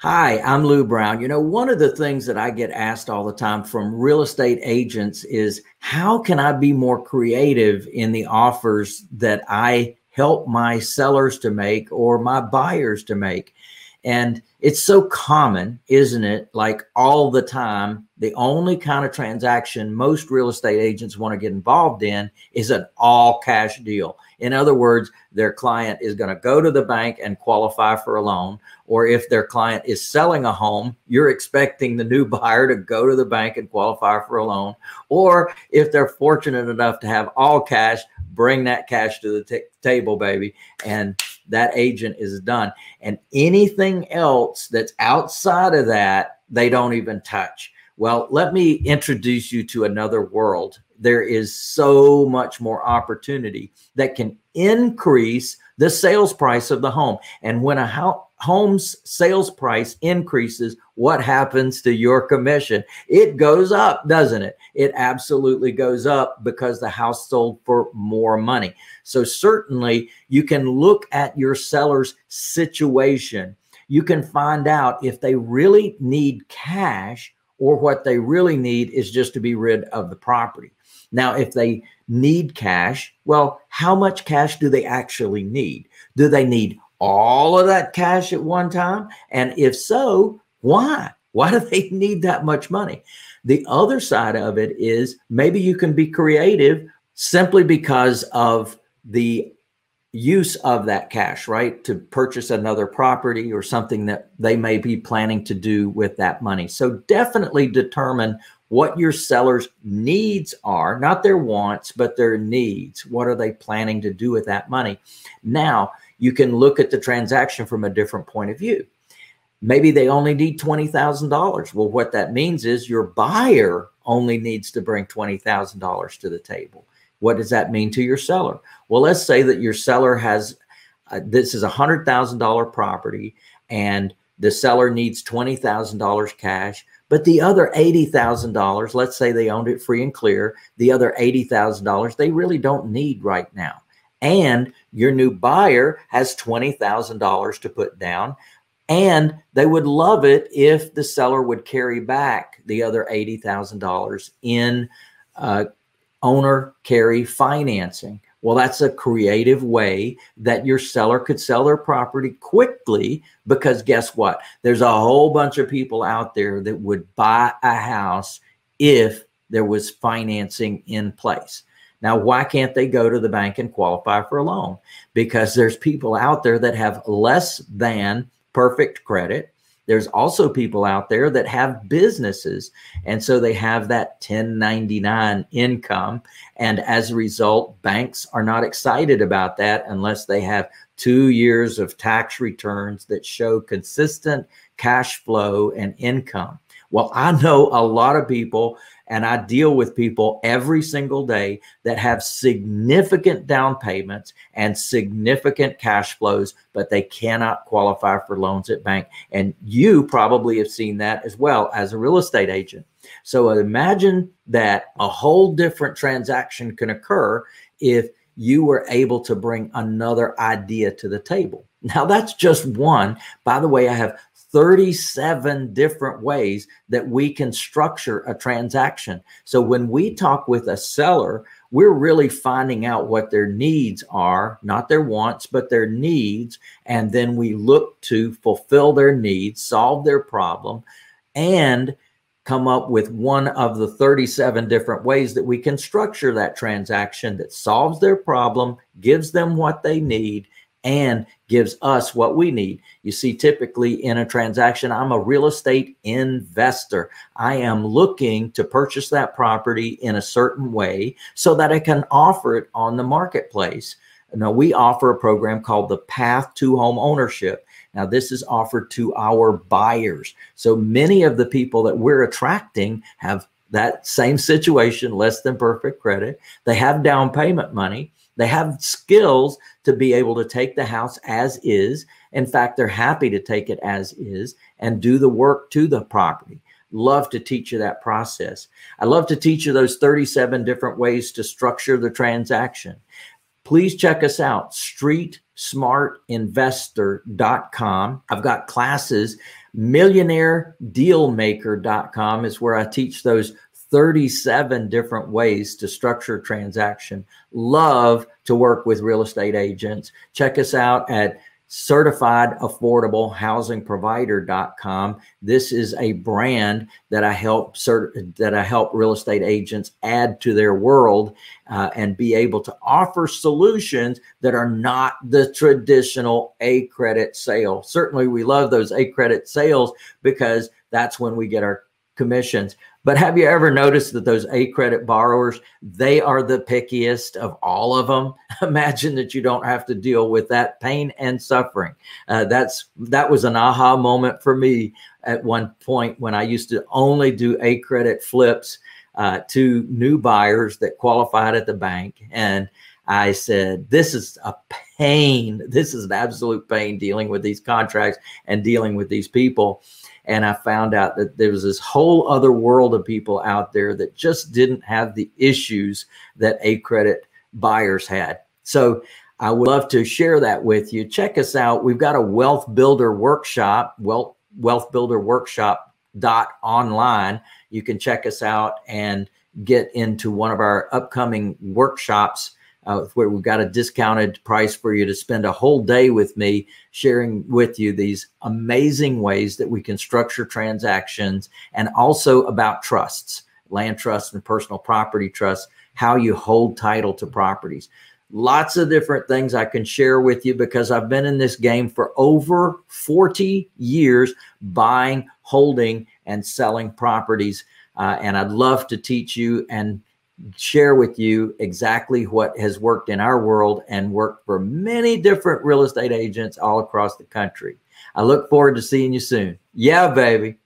Hi, I'm Lou Brown. You know, one of the things that I get asked all the time from real estate agents is how can I be more creative in the offers that I help my sellers to make or my buyers to make? And it's so common, isn't it? Like all the time, the only kind of transaction most real estate agents want to get involved in is an all cash deal. In other words, their client is going to go to the bank and qualify for a loan. Or if their client is selling a home, you're expecting the new buyer to go to the bank and qualify for a loan. Or if they're fortunate enough to have all cash, bring that cash to the t- table, baby. And that agent is done. And anything else that's outside of that, they don't even touch. Well, let me introduce you to another world. There is so much more opportunity that can increase the sales price of the home. And when a ho- home's sales price increases, what happens to your commission? It goes up, doesn't it? It absolutely goes up because the house sold for more money. So, certainly, you can look at your seller's situation. You can find out if they really need cash or what they really need is just to be rid of the property. Now, if they need cash, well, how much cash do they actually need? Do they need all of that cash at one time? And if so, why? Why do they need that much money? The other side of it is maybe you can be creative simply because of the use of that cash, right? To purchase another property or something that they may be planning to do with that money. So definitely determine what your seller's needs are, not their wants, but their needs. What are they planning to do with that money? Now, you can look at the transaction from a different point of view. Maybe they only need $20,000. Well, what that means is your buyer only needs to bring $20,000 to the table. What does that mean to your seller? Well, let's say that your seller has uh, this is a $100,000 property and the seller needs $20,000 cash but the other $80,000, let's say they owned it free and clear, the other $80,000 they really don't need right now. And your new buyer has $20,000 to put down. And they would love it if the seller would carry back the other $80,000 in uh, owner carry financing. Well, that's a creative way that your seller could sell their property quickly because guess what? There's a whole bunch of people out there that would buy a house if there was financing in place. Now, why can't they go to the bank and qualify for a loan? Because there's people out there that have less than perfect credit there's also people out there that have businesses. And so they have that 1099 income. And as a result, banks are not excited about that unless they have two years of tax returns that show consistent cash flow and income. Well, I know a lot of people and I deal with people every single day that have significant down payments and significant cash flows, but they cannot qualify for loans at bank. And you probably have seen that as well as a real estate agent. So imagine that a whole different transaction can occur if you were able to bring another idea to the table. Now, that's just one. By the way, I have 37 different ways that we can structure a transaction. So when we talk with a seller, we're really finding out what their needs are, not their wants, but their needs. And then we look to fulfill their needs, solve their problem, and come up with one of the 37 different ways that we can structure that transaction that solves their problem, gives them what they need, and gives us what we need. You see, typically in a transaction, I'm a real estate investor. I am looking to purchase that property in a certain way so that I can offer it on the marketplace. Now, we offer a program called the Path to Home Ownership. Now, this is offered to our buyers. So many of the people that we're attracting have that same situation, less than perfect credit. They have down payment money they have skills to be able to take the house as is. In fact, they're happy to take it as is and do the work to the property. Love to teach you that process. I love to teach you those 37 different ways to structure the transaction. please check us out, streetsmartinvestor.com. I've got classes, millionairedealmaker.com is where I teach those 37 different ways to structure a transaction. Love to work with real estate agents. Check us out at certified affordable housing provider.com this is a brand that i help cert- that i help real estate agents add to their world uh, and be able to offer solutions that are not the traditional a credit sale certainly we love those a credit sales because that's when we get our commissions but have you ever noticed that those A credit borrowers, they are the pickiest of all of them? Imagine that you don't have to deal with that pain and suffering. Uh, that's that was an aha moment for me at one point when I used to only do A credit flips uh, to new buyers that qualified at the bank. And I said, this is a pain. This is an absolute pain dealing with these contracts and dealing with these people. And I found out that there was this whole other world of people out there that just didn't have the issues that A credit buyers had. So I would love to share that with you. Check us out. We've got a wealth builder workshop, wealth, wealth builder workshop dot online. You can check us out and get into one of our upcoming workshops uh, where we've got a discounted price for you to spend a whole day with me sharing with you these amazing ways that we can structure transactions and also about trusts, land trusts and personal property trusts, how you hold title to properties. Lots of different things I can share with you because I've been in this game for over 40 years buying, holding, and selling properties. Uh, and I'd love to teach you and share with you exactly what has worked in our world and worked for many different real estate agents all across the country. I look forward to seeing you soon. Yeah, baby.